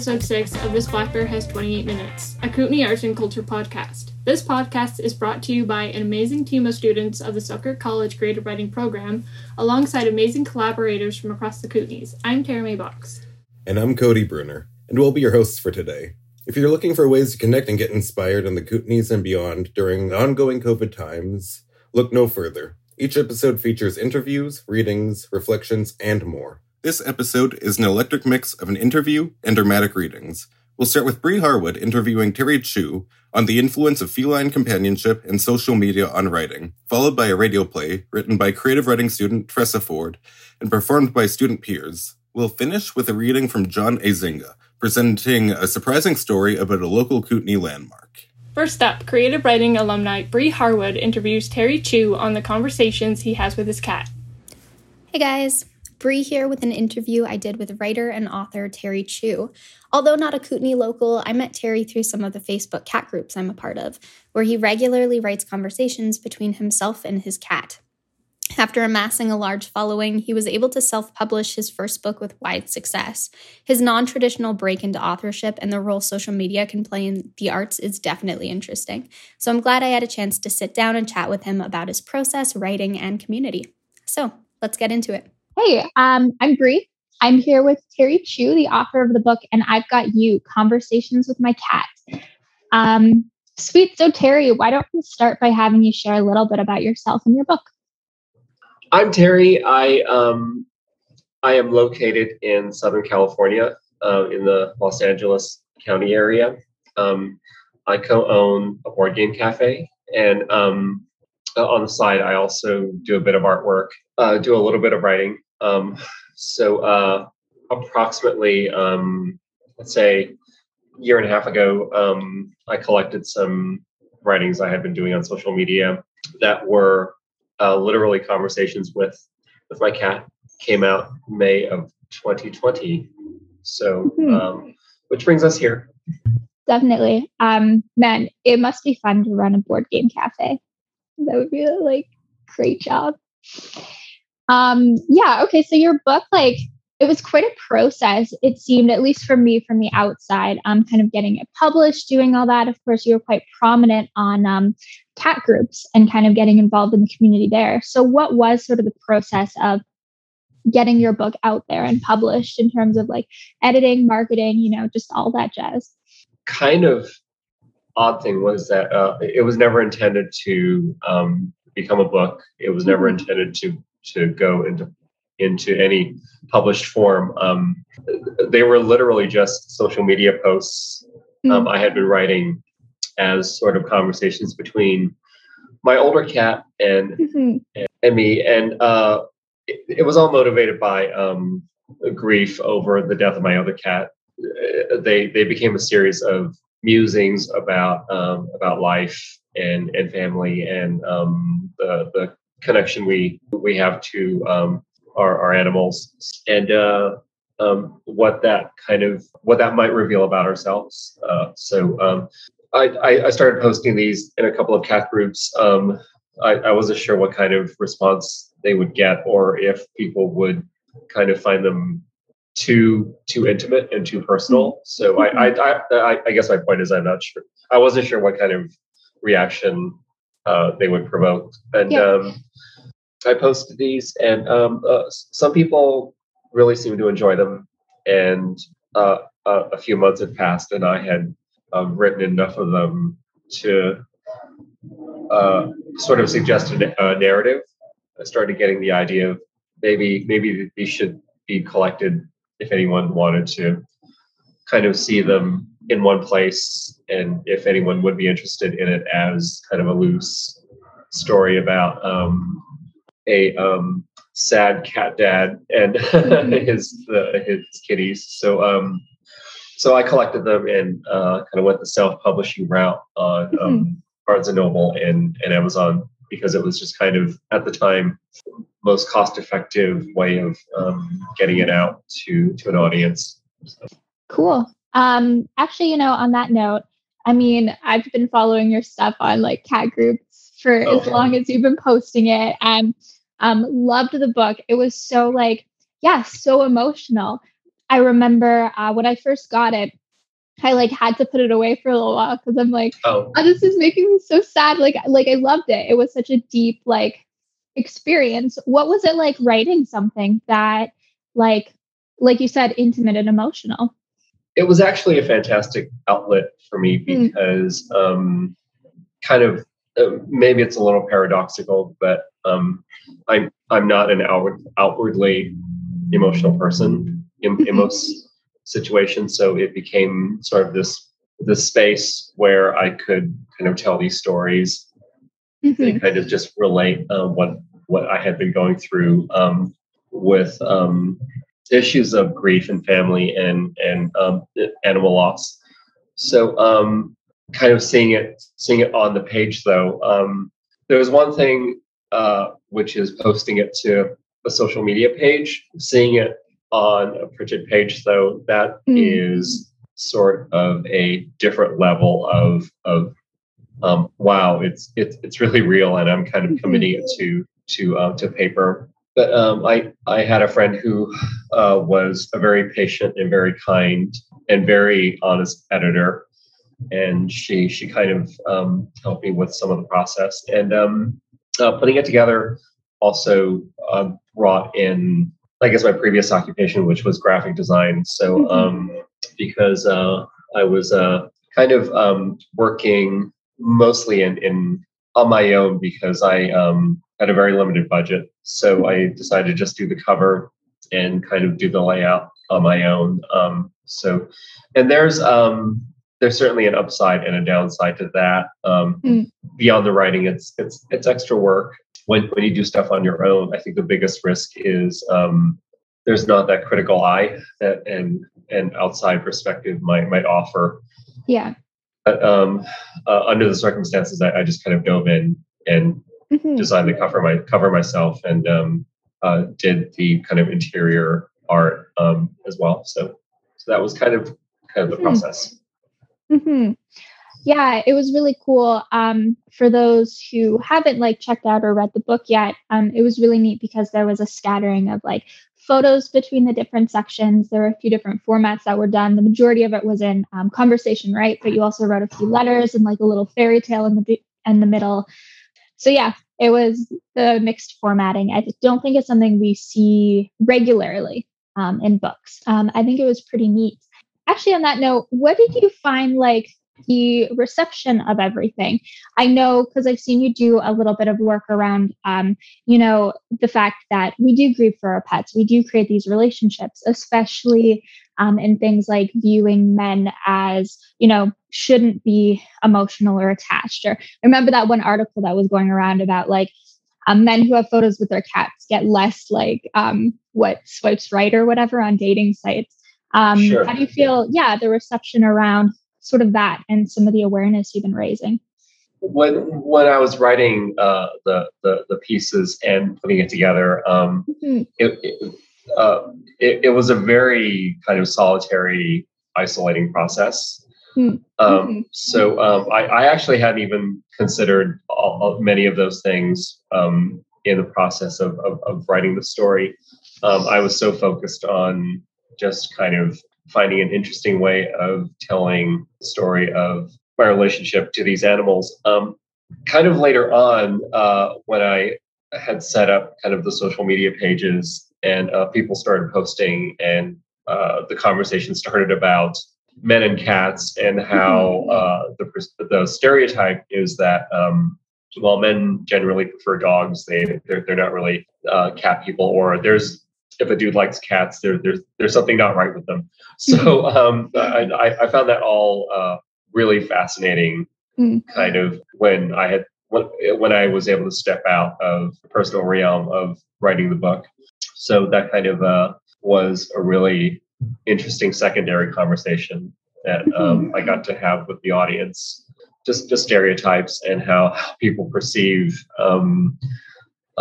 episode 6 of This Black Bear Has 28 Minutes, a Kootenay Arts and Culture podcast. This podcast is brought to you by an amazing team of students of the Selkirk College Creative Writing Program, alongside amazing collaborators from across the Kootenays. I'm Tara May Box. And I'm Cody Bruner, and we'll be your hosts for today. If you're looking for ways to connect and get inspired in the Kootenays and beyond during the ongoing COVID times, look no further. Each episode features interviews, readings, reflections, and more. This episode is an electric mix of an interview and dramatic readings. We'll start with Bree Harwood interviewing Terry Chu on the influence of feline companionship and social media on writing, followed by a radio play written by creative writing student Tressa Ford and performed by student peers. We'll finish with a reading from John Azinga, presenting a surprising story about a local Kootenay landmark. First up, creative writing alumni Bree Harwood interviews Terry Chu on the conversations he has with his cat. Hey guys, Bree here with an interview I did with writer and author Terry Chu. Although not a Kootenay local, I met Terry through some of the Facebook cat groups I'm a part of, where he regularly writes conversations between himself and his cat. After amassing a large following, he was able to self publish his first book with wide success. His non traditional break into authorship and the role social media can play in the arts is definitely interesting. So I'm glad I had a chance to sit down and chat with him about his process, writing, and community. So let's get into it. Hey, um, I'm Bree. I'm here with Terry Chu, the author of the book, and I've got you Conversations with My Cat. Um, sweet. So, Terry, why don't we start by having you share a little bit about yourself and your book? I'm Terry. I um, I am located in Southern California, uh, in the Los Angeles County area. Um, I co-own a board game cafe, and um, on the side, I also do a bit of artwork, uh, do a little bit of writing. Um, so, uh, approximately, um, let's say, a year and a half ago, um, I collected some writings I had been doing on social media that were uh, literally conversations with with my cat. Came out May of 2020. So, Mhm. um, which brings us here. Definitely. Um, man, it must be fun to run a board game cafe. That would be like great job. Um, yeah, okay. So your book, like, it was quite a process. It seemed, at least for me from the outside, um, kind of getting it published, doing all that. Of course, you were quite prominent on um, cat groups and kind of getting involved in the community there. So, what was sort of the process of getting your book out there and published in terms of like editing, marketing, you know, just all that jazz? kind of odd thing was that uh, it was never intended to um, become a book. It was never Mhm. intended to to go into into any published form. Um, they were literally just social media posts um, I had been writing as sort of conversations between my older cat and Mhm. and me, and uh, it, it was all motivated by um, grief over the death of my other cat. They they became a series of musings about um, about life and and family and um, the the connection we we have to um, our our animals and uh, um, what that kind of what that might reveal about ourselves. Uh, so um, I, I started posting these in a couple of cat groups. Um, I, I wasn't sure what kind of response they would get, or if people would kind of find them too too intimate and too personal. So I, I I I I guess my point is I'm not sure. I wasn't sure what kind of reaction uh, they would provoke, and Yeah. um, I posted these, and um, uh, some people really seemed to enjoy them. And uh, a, a few months had passed, and I had um, written enough of them to uh, sort of suggest a, a narrative. I started getting the idea of maybe maybe these should be collected if anyone wanted to kind of see them in one place, and if anyone would be interested in it as kind of a loose story about um, a um, sad cat dad and his uh, his kitties. So um, so I collected them and uh, kind of went the self publishing route on um, Barnes and Noble and and Amazon because it was just kind of at the time most cost effective way of um, getting it out to to an audience. So, Cool. Um, actually, you know, on that note, I mean, I've been following your stuff on like cat groups for okay. as long as you've been posting it and um, loved the book. It was so like, yeah, so emotional. I remember uh, when I first got it, I like had to put it away for a little while because I'm like, oh. oh, this is making me so sad. Like, like I loved it. It was such a deep like experience. What was it like writing something that like, like you said, intimate and emotional? It was actually a fantastic outlet for me hmm. because, mm. um, kind of, maybe it's a little paradoxical, but um, I'm I'm not an outward, outwardly emotional person in, in mm-hmm. most situations. So it became sort of this this space where I could kind of tell these stories mm-hmm. and kind of just relate uh, what what I had been going through um, with um, issues of grief and family and and um, animal loss. So um, kind of seeing it seeing it on the page though. Um, there was one thing uh, which is posting it to a social media page, seeing it on a printed page, though, that mm. is sort of a different level of of um, wow, it's it's it's really real, and I'm kind of mm-hmm. committing it to to uh, to paper. But um, I I had a friend who uh, was a very patient and very kind and very honest editor, and she she kind of um, helped me with some of the process and um, uh, putting it together. Also uh, brought in I guess my previous occupation, which was graphic design. So mm-hmm. um, because uh, I was uh, kind of um, working mostly in, in on my own because I um, had a very limited budget. So I decided to just do the cover and kind of do the layout on my own. Um, so, and there's um, there's certainly an upside and a downside to that. Um, mm. Beyond the writing, it's it's it's extra work when when you do stuff on your own, I think the biggest risk is um, there's not that critical eye that and and outside perspective might might offer. Yeah. But um, uh, under the circumstances, I, I, just kind of dove in and mm-hmm. designed the cover my cover myself and um, uh, did the kind of interior art um, as well. So so that was kind of kind of the mm-hmm. process. Mm-hmm. Yeah it was really cool. Um, for those who haven't like checked out or read the book yet um, it was really neat because there was a scattering of like photos between the different sections. There were a few different formats that were done. The majority of it was in um, conversation right? But you also wrote a few letters and like a little fairy tale in the in the middle. So yeah it was the mixed formatting. I don't think it's something we see regularly um, in books. Um, i think it was pretty neat actually on that note what did you find like the reception of everything. I know because I've seen you do a little bit of work around, um, you know, the fact that we do grieve for our pets. We do create these relationships, especially um, in things like viewing men as, you know, shouldn't be emotional or attached. Or remember that one article that was going around about like um, men who have photos with their cats get less like um, what swipes right or whatever on dating sites. Um, sure. How do you feel? Yeah, the reception around sort of that and some of the awareness you've been raising? When when I was writing uh, the, the, the pieces and putting it together, um, mm-hmm. it, it, uh, it, it was a very kind of solitary, isolating process. Hmm. Um, mm-hmm. So um, I, I, actually hadn't even considered all, many of those things um, in the process of, of, of writing the story. Um, I was so focused on just kind of finding an interesting way of telling the story of my relationship to these animals. Um, kind of later on, uh, when I had set up kind of the social media pages and uh, people started posting, and uh, the conversation started about men and cats and how uh, the the stereotype is that um, while men generally prefer dogs, they they're, they're not really uh, cat people, or there's if a dude likes cats, there, there's there's something not right with them. So um, I, I found that all uh, really fascinating. Mm. Kind of when I had when, when I was able to step out of the personal realm of writing the book. So that kind of uh, was a really interesting secondary conversation that um, mm-hmm. I got to have with the audience. Just just stereotypes and how people perceive um,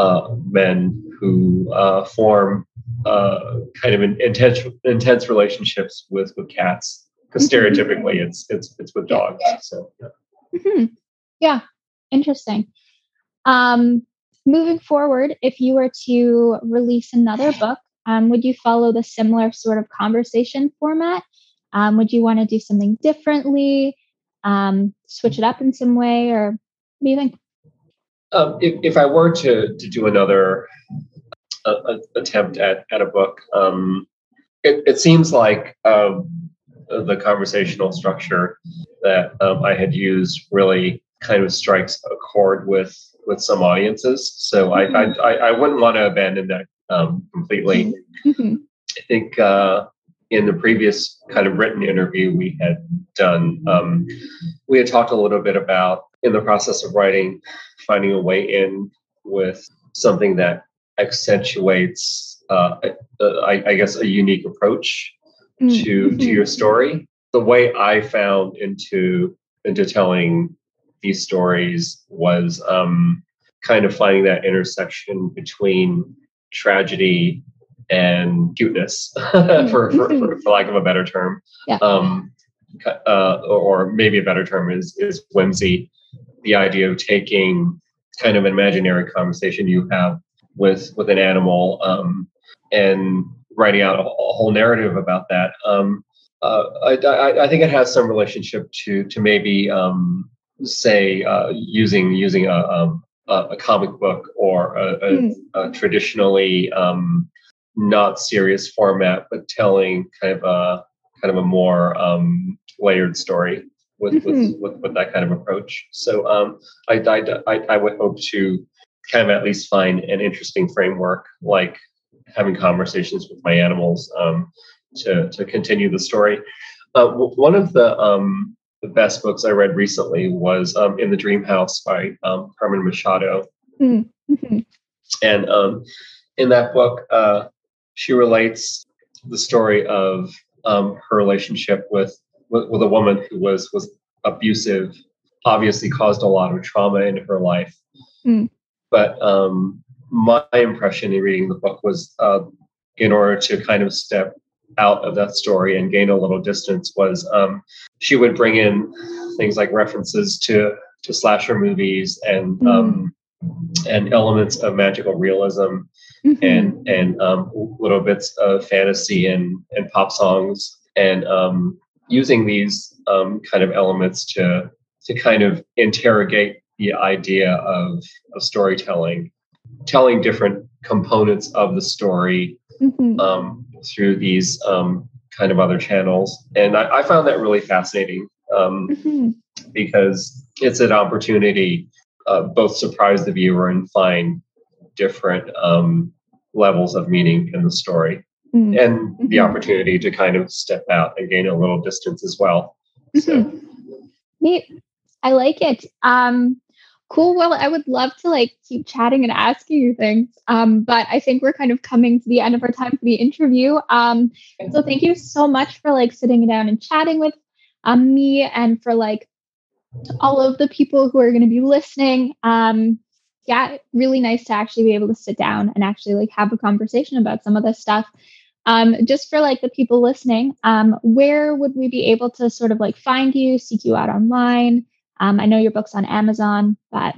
uh, men who uh, form uh, kind of intense intense relationships with with cats because Mhm. stereotypically it's it's it's with dogs. So yeah. hmm Yeah, interesting. Um, moving forward, if you were to release another book, um, would you follow the similar sort of conversation format? Um, would you want to do something differently? Um, switch it up in some way, or what do you think? Um, if, if I were to to do another uh, attempt at at a book, um, it, it seems like um, the conversational structure that um, I had used really kind of strikes a chord with with some audiences. So I I, I, I wouldn't want to abandon that um, completely. Mhm. I think uh, in the previous kind of written interview we had done, um, we had talked a little bit about in the process of writing, finding a way in with something that accentuates, uh, I, I guess, a unique approach Mm, to to mhm. your story. The way I found into into telling these stories was um, kind of finding that intersection between tragedy and cuteness, for, for, for, for lack of a better term. Yeah. Um, uh, or maybe a better term is is whimsy. The idea of taking kind of an imaginary conversation you have with with an animal um, and writing out a, a whole narrative about that. Um, uh, I, I, I think it has some relationship to to maybe um, say uh, using using a, a a comic book or a, Mm. a traditionally um, not serious format, but telling kind of a kind of a more um, layered story with, with, Mhm. with with that kind of approach. So um, I, I I I would hope to kind of at least find an interesting framework like having conversations with my animals um, to to continue the story. Uh, w- one of the um, the best books I read recently was um, In the Dream House by um, Carmen Machado, Mhm. and um, in that book, uh, she relates the story of um, her relationship with, with with a woman who was was abusive, obviously caused a lot of trauma in her life. Mm. But um, my impression in reading the book was, uh, in order to kind of step out of that story and gain a little distance, was um, she would bring in things like references to to slasher movies and um, and elements of magical realism Mhm. and and um, little bits of fantasy and and pop songs and um, using these um, kind of elements to to kind of interrogate the idea of, of storytelling, telling different components of the story Mhm. um, through these um, kind of other channels, and I, I found that really fascinating. Um, Mhm. because it's an opportunity uh, both surprise the viewer and find different um, levels of meaning in the story Mm. and the Mhm. opportunity to kind of step out and gain a little distance as well so. Neat. I like it. Um, cool. Well, I would love to like keep chatting and asking you things. Um, but I think we're kind of coming to the end of our time for the interview. Um, so thank you so much for like sitting down and chatting with um, me and for like all of the people who are going to be listening. Um, yeah, really nice to actually be able to sit down and actually like have a conversation about some of this stuff. Um, just for like the people listening, um, where would we be able to sort of like find you, seek you out online? Um, I know your book's on Amazon, but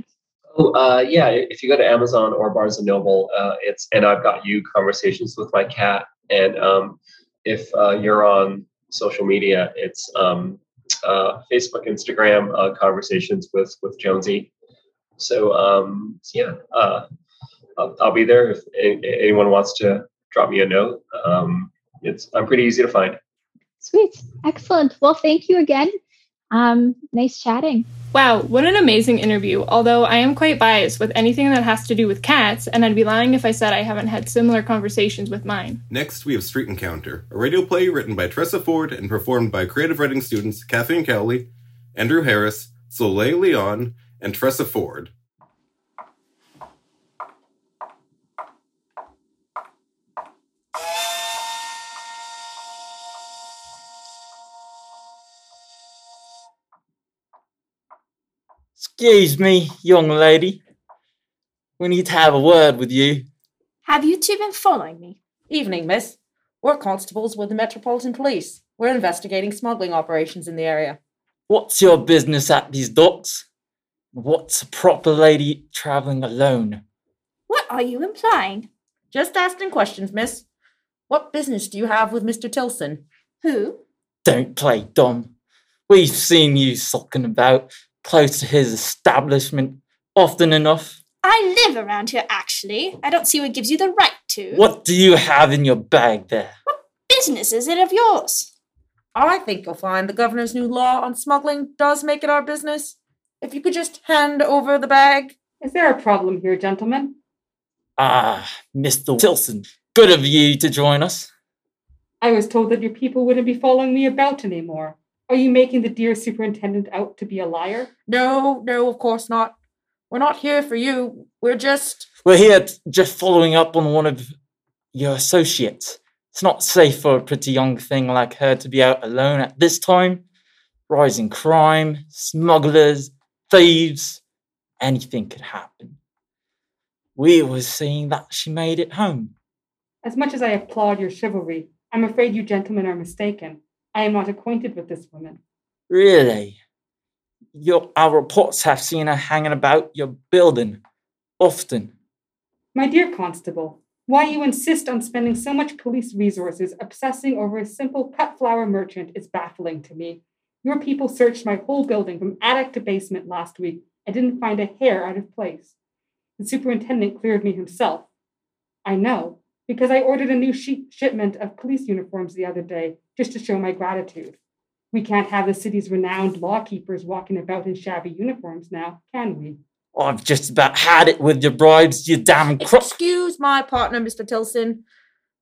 oh, uh, yeah if you go to amazon or barnes and noble uh, it's and i've got you conversations with my cat and um, if uh, you're on social media it's um, uh, facebook instagram uh, conversations with with jonesy so um, yeah uh, I'll, I'll be there if anyone wants to drop me a note um, it's i'm pretty easy to find sweet, excellent. Well, thank you again. Um, nice chatting. Wow, what an amazing interview. Although I am quite biased with anything that has to do with cats, and I'd be lying if I said I haven't had similar conversations with mine. Next, we have Street Encounter, a radio play written by Tressa Ford and performed by creative writing students Kathleen Cowley, Andrew Harris, Soleil Leon, and Tressa Ford. Excuse me, young lady. We need to have a word with you. Have you two been following me? Evening, miss. We're constables with the Metropolitan Police. We're investigating smuggling operations in the area. What's your business at these docks? What's a proper lady travelling alone? What are you implying? Just asking questions, miss. What business do you have with Mr. Tilson? Who? Don't play dumb. We've seen you sulking about close to his establishment often enough. I live around here, actually. I don't see what gives you the right to. What do you have in your bag there? What business is it of yours? I think you'll find the governor's new law on smuggling does make it our business. If you could just hand over the bag. Is there a problem here, gentlemen? Ah, Mr. Tilson, good of you to join us. I was told that your people wouldn't be following me about anymore. Are you making the dear superintendent out to be a liar? No, no, of course not. We're not here for you. We're just. We're here just following up on one of your associates. It's not safe for a pretty young thing like her to be out alone at this time. Rising crime, smugglers, thieves, anything could happen. We were seeing that she made it home. As much as I applaud your chivalry, I'm afraid you gentlemen are mistaken. I am not acquainted with this woman. Really? Your, our reports have seen her hanging about your building often. My dear constable, why you insist on spending so much police resources obsessing over a simple cut flower merchant is baffling to me. Your people searched my whole building from attic to basement last week and didn't find a hair out of place. The superintendent cleared me himself. I know, because I ordered a new shipment of police uniforms the other day just to show my gratitude. We can't have the city's renowned law keepers walking about in shabby uniforms now, can we? Oh, I've just about had it with your bribes, you damn crook. Excuse my partner, Mr. Tilson.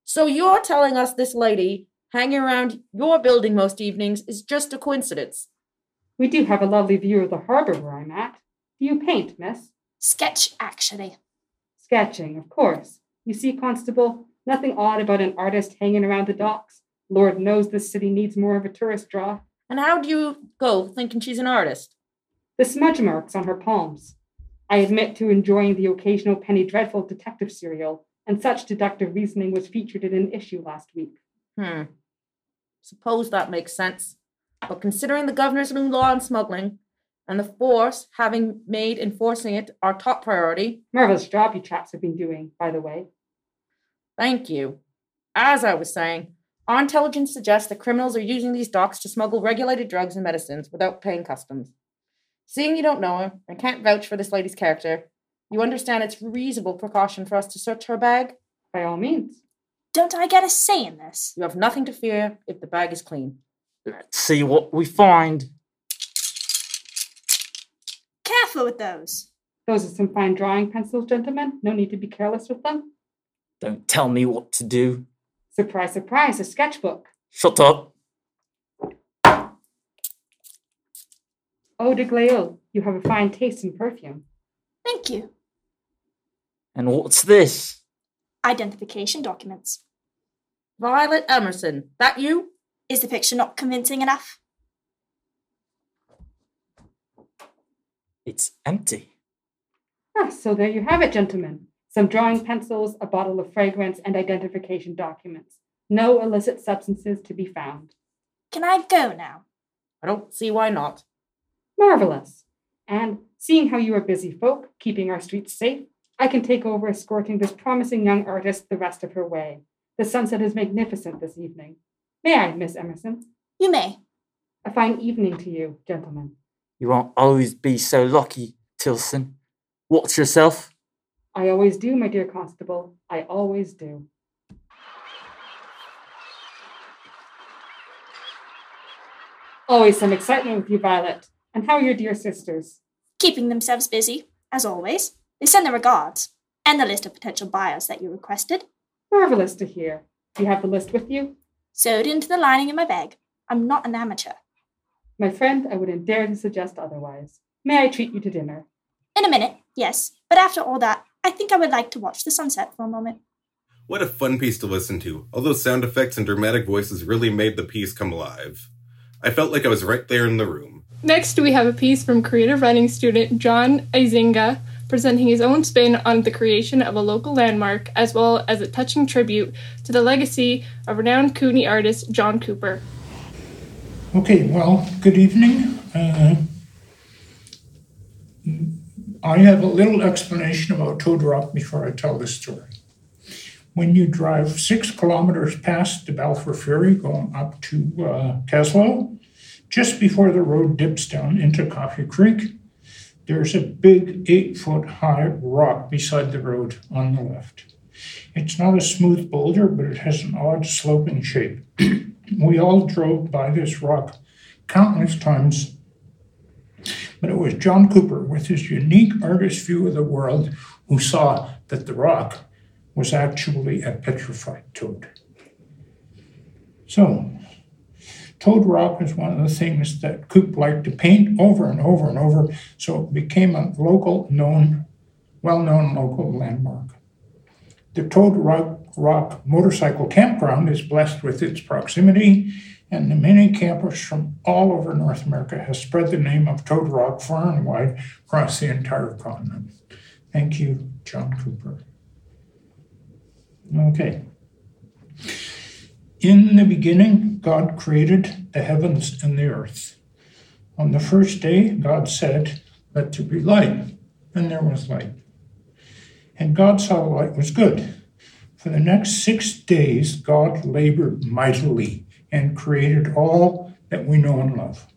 So you're telling us this lady hanging around your building most evenings is just a coincidence? We do have a lovely view of the harbor where I'm at. Do you paint, miss? Sketch, actually. Sketching, of course. You see, Constable, nothing odd about an artist hanging around the docks. Lord knows this city needs more of a tourist draw. And how do you go thinking she's an artist? The smudge marks on her palms. I admit to enjoying the occasional Penny Dreadful detective serial, and such deductive reasoning was featured in an issue last week. Hmm. Suppose that makes sense. But considering the governor's new law on smuggling, and the force having made enforcing it our top priority. Marvelous job you chaps have been doing, by the way. Thank you. As I was saying, our intelligence suggests that criminals are using these docks to smuggle regulated drugs and medicines without paying customs. Seeing you don't know her and can't vouch for this lady's character, you understand it's reasonable precaution for us to search her bag? By all means. Don't I get a say in this? You have nothing to fear if the bag is clean. Let's see what we find. Careful with those. Those are some fine drawing pencils, gentlemen. No need to be careless with them. Don't tell me what to do. Surprise, surprise, a sketchbook. Shut up. Eau de Gleil, you have a fine taste in perfume. Thank you. And what's this? Identification documents. Violet Emerson, that you? Is the picture not convincing enough? It's empty. Ah, so there you have it, gentlemen. Some drawing pencils, a bottle of fragrance, and identification documents. No illicit substances to be found. Can I go now? I don't see why not. Marvelous. And seeing how you are busy folk, keeping our streets safe, I can take over escorting this promising young artist the rest of her way. The sunset is magnificent this evening. May I, Miss Emerson? You may. A fine evening to you, gentlemen. You won't always be so lucky, Tilson. Watch yourself. I always do, my dear constable. I always do. Always some excitement with you, Violet. And how are your dear sisters? Keeping themselves busy, as always. They send their regards and the list of potential buyers that you requested. Marvelous to hear. Do you have the list with you? Sewed into the lining in my bag. I'm not an amateur. My friend, I wouldn't dare to suggest otherwise. May I treat you to dinner? In a minute, yes. But after all that, I think I would like to watch the sunset for a moment. What a fun piece to listen to. All those sound effects and dramatic voices really made the piece come alive. I felt like I was right there in the room. Next, we have a piece from creative writing student John Izinga presenting his own spin on the creation of a local landmark as well as a touching tribute to the legacy of renowned Cooney artist John Cooper. Okay, well, good evening. Uh, I have a little explanation about Toad Rock before I tell this story. When you drive six kilometers past the Balfour Ferry going up to uh, Kaslo, just before the road dips down into Coffee Creek, there's a big eight foot high rock beside the road on the left. It's not a smooth boulder, but it has an odd sloping shape. we all drove by this rock countless times, but it was John Cooper, with his unique artist view of the world, who saw that the rock was actually a petrified toad. So, Toad Rock is one of the things that Coop liked to paint over and over and over, so it became a local known, well-known local landmark. The Toad Rock, Rock motorcycle campground is blessed with its proximity, and the many campers from all over North America have spread the name of Toad Rock far and wide across the entire continent. Thank you, John Cooper. Okay. In the beginning, God created the heavens and the earth. On the first day, God said, Let there be light, and there was light. And God saw light was good. For the next six days, God labored mightily and created all that we know and love.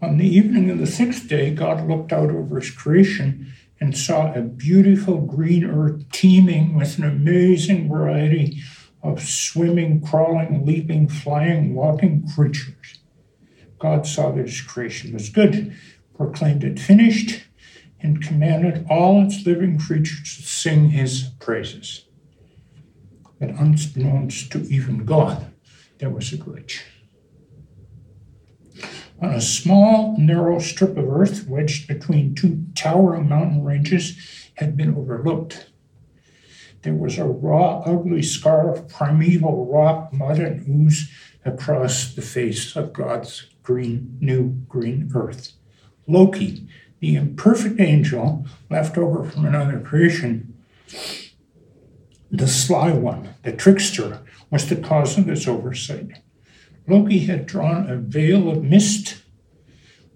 On the evening of the sixth day, God looked out over his creation and saw a beautiful green earth teeming with an amazing variety of swimming, crawling, leaping, flying, walking creatures. God saw that his creation was good, proclaimed it finished, and commanded all its living creatures to sing his praises. But unbeknownst to even God, there was a glitch. On a small, narrow strip of earth wedged between two towering mountain ranges had been overlooked there was a raw, ugly scar of primeval rock, mud, and ooze across the face of God's green, new green earth. Loki, the imperfect angel left over from another creation, the sly one, the trickster, was the cause of this oversight. Loki had drawn a veil of mist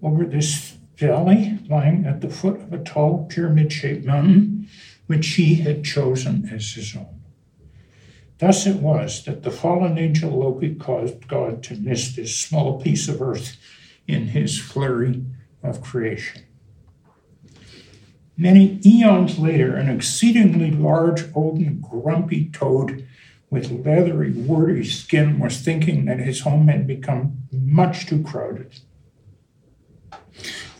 over this valley lying at the foot of a tall pyramid shaped mountain which he had chosen as his own. Thus it was that the fallen angel Loki caused God to miss this small piece of earth in his flurry of creation. Many eons later, an exceedingly large, old, and grumpy toad with leathery, warty skin was thinking that his home had become much too crowded.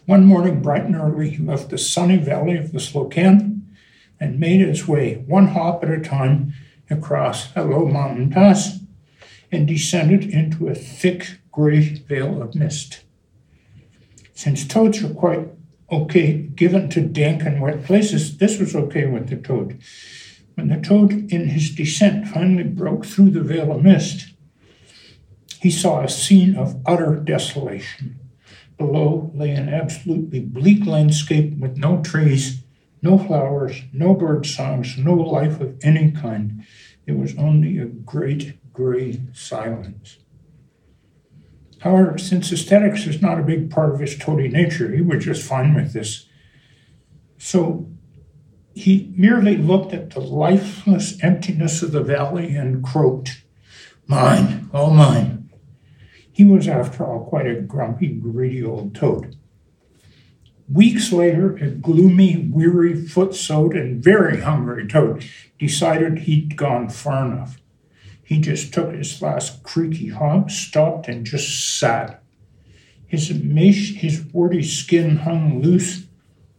One morning, bright and early, he left the sunny valley of the Slocan and made his way one hop at a time across a low mountain pass and descended into a thick gray veil of mist. Since toads are quite okay given to dank and wet places, this was okay with the toad. When the toad in his descent finally broke through the veil of mist, he saw a scene of utter desolation. Below lay an absolutely bleak landscape with no trees no flowers, no bird songs, no life of any kind. It was only a great gray silence. However, since aesthetics is not a big part of his toady nature, he was just fine with this. So he merely looked at the lifeless emptiness of the valley and croaked, Mine, all mine. He was, after all, quite a grumpy, greedy old toad. Weeks later, a gloomy, weary, footsore, and very hungry toad decided he'd gone far enough. He just took his last creaky hop, stopped, and just sat. His, his warty skin hung loose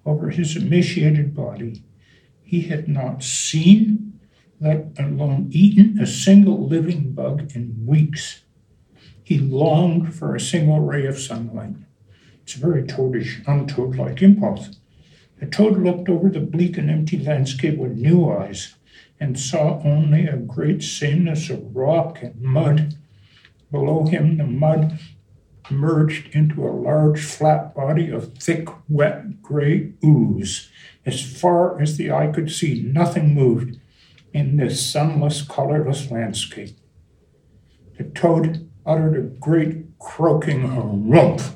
over his emaciated body. He had not seen, let alone eaten, a single living bug in weeks. He longed for a single ray of sunlight. It's a very toadish, untoad-like impulse. The toad looked over the bleak and empty landscape with new eyes and saw only a great sameness of rock and mud. Below him, the mud merged into a large flat body of thick, wet, gray ooze. As far as the eye could see, nothing moved in this sunless, colorless landscape. The toad uttered a great croaking harumph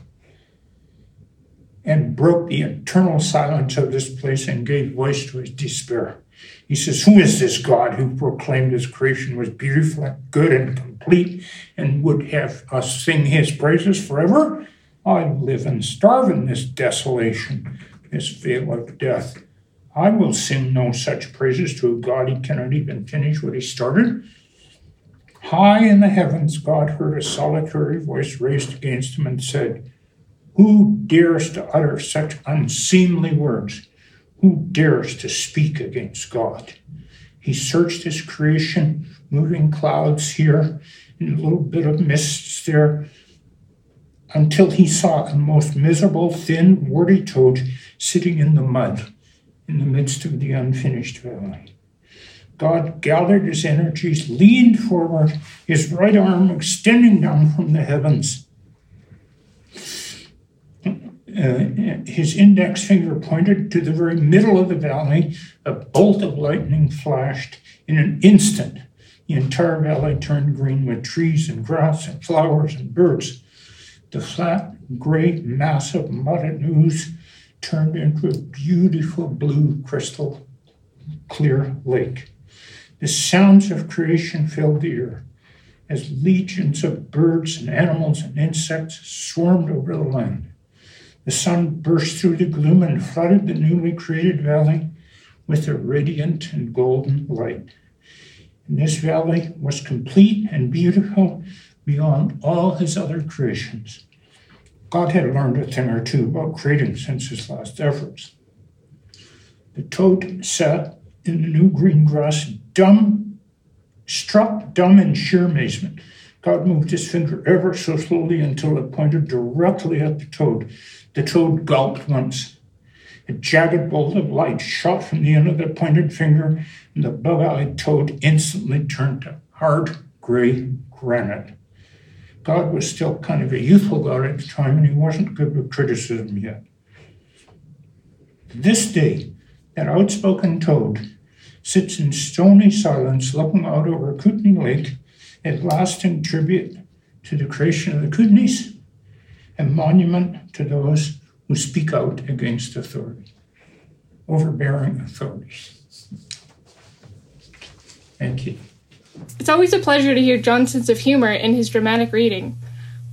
and broke the eternal silence of this place and gave voice to his despair. He says, Who is this God who proclaimed his creation was beautiful and good and complete and would have us sing his praises forever? I live and starve in this desolation, this vale of death. I will sing no such praises to a God he cannot even finish what he started. High in the heavens, God heard a solitary voice raised against him and said, Who dares to utter such unseemly words? Who dares to speak against God? He searched his creation, moving clouds here and a little bit of mists there, until he saw a most miserable, thin, warty toad sitting in the mud in the midst of the unfinished valley. God gathered his energies, leaned forward, his right arm extending down from the heavens. Uh, his index finger pointed to the very middle of the valley. A bolt of lightning flashed. In an instant, the entire valley turned green with trees and grass and flowers and birds. The flat, gray mass of mud and ooze turned into a beautiful blue, crystal clear lake. The sounds of creation filled the air as legions of birds and animals and insects swarmed over the land. The sun burst through the gloom and flooded the newly created valley with a radiant and golden light. And this valley was complete and beautiful beyond all his other creations. God had learned a thing or two about creating since his last efforts. The toad sat in the new green grass, dumb, struck dumb in sheer amazement. God moved his finger ever so slowly until it pointed directly at the toad. The toad gulped once. A jagged bolt of light shot from the end of the pointed finger, and the bug eyed toad instantly turned to hard gray granite. God was still kind of a youthful God at the time, and he wasn't good with criticism yet. This day, that outspoken toad sits in stony silence looking out over Kootenay Lake, a lasting tribute to the creation of the Kootenays, a monument to those who speak out against authority, overbearing authorities. Thank you. It's always a pleasure to hear John's sense of humor in his dramatic reading.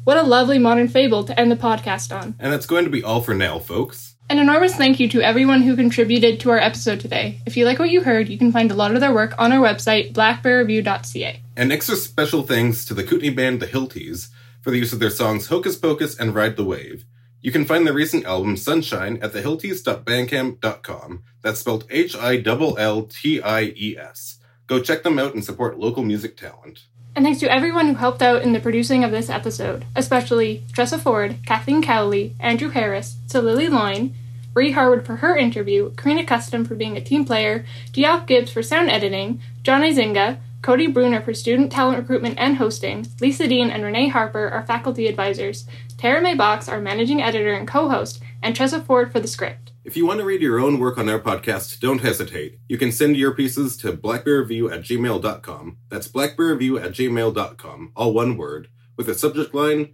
What a lovely modern fable to end the podcast on. And that's going to be all for now, folks. An enormous thank you to everyone who contributed to our episode today. If you like what you heard, you can find a lot of their work on our website, blackbearreview.ca. And extra special thanks to the Kootenay band The Hillties for the use of their songs Hocus Pocus and Ride the Wave. You can find their recent album Sunshine at thehillties.bandcamp.com. That's spelled H I L L T I E S. Go check them out and support local music talent. And thanks to everyone who helped out in the producing of this episode, especially Tressa Ford, Kathleen Cowley, Andrew Harris, to Lily Loyne, Bree Harwood for her interview, Karina Custom for being a team player, Geoff Gibbs for sound editing, Johnny Izinga, Cody Bruner for student talent recruitment and hosting, Lisa Dean and Renee Harper are faculty advisors, Tara May Box, our managing editor and co host, and Tressa Ford for the script. If you want to read your own work on our podcast, don't hesitate. You can send your pieces to blackbearreview at gmail.com. That's blackbearreview at gmail.com, all one word, with a subject line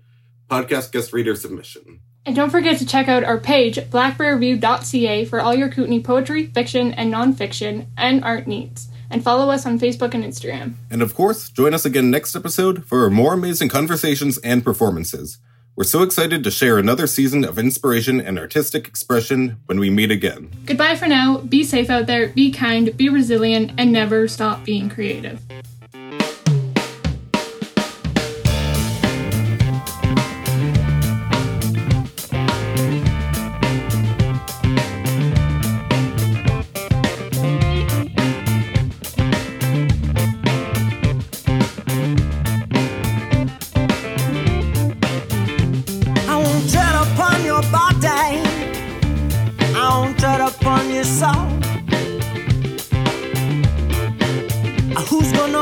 podcast guest reader submission. And don't forget to check out our page, blackbearreview.ca, for all your Kootenay poetry, fiction, and nonfiction, and art needs. And follow us on Facebook and Instagram. And of course, join us again next episode for more amazing conversations and performances. We're so excited to share another season of inspiration and artistic expression when we meet again. Goodbye for now. Be safe out there, be kind, be resilient, and never stop being creative.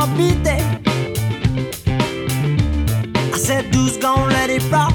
There? I said, who's gonna let it roll?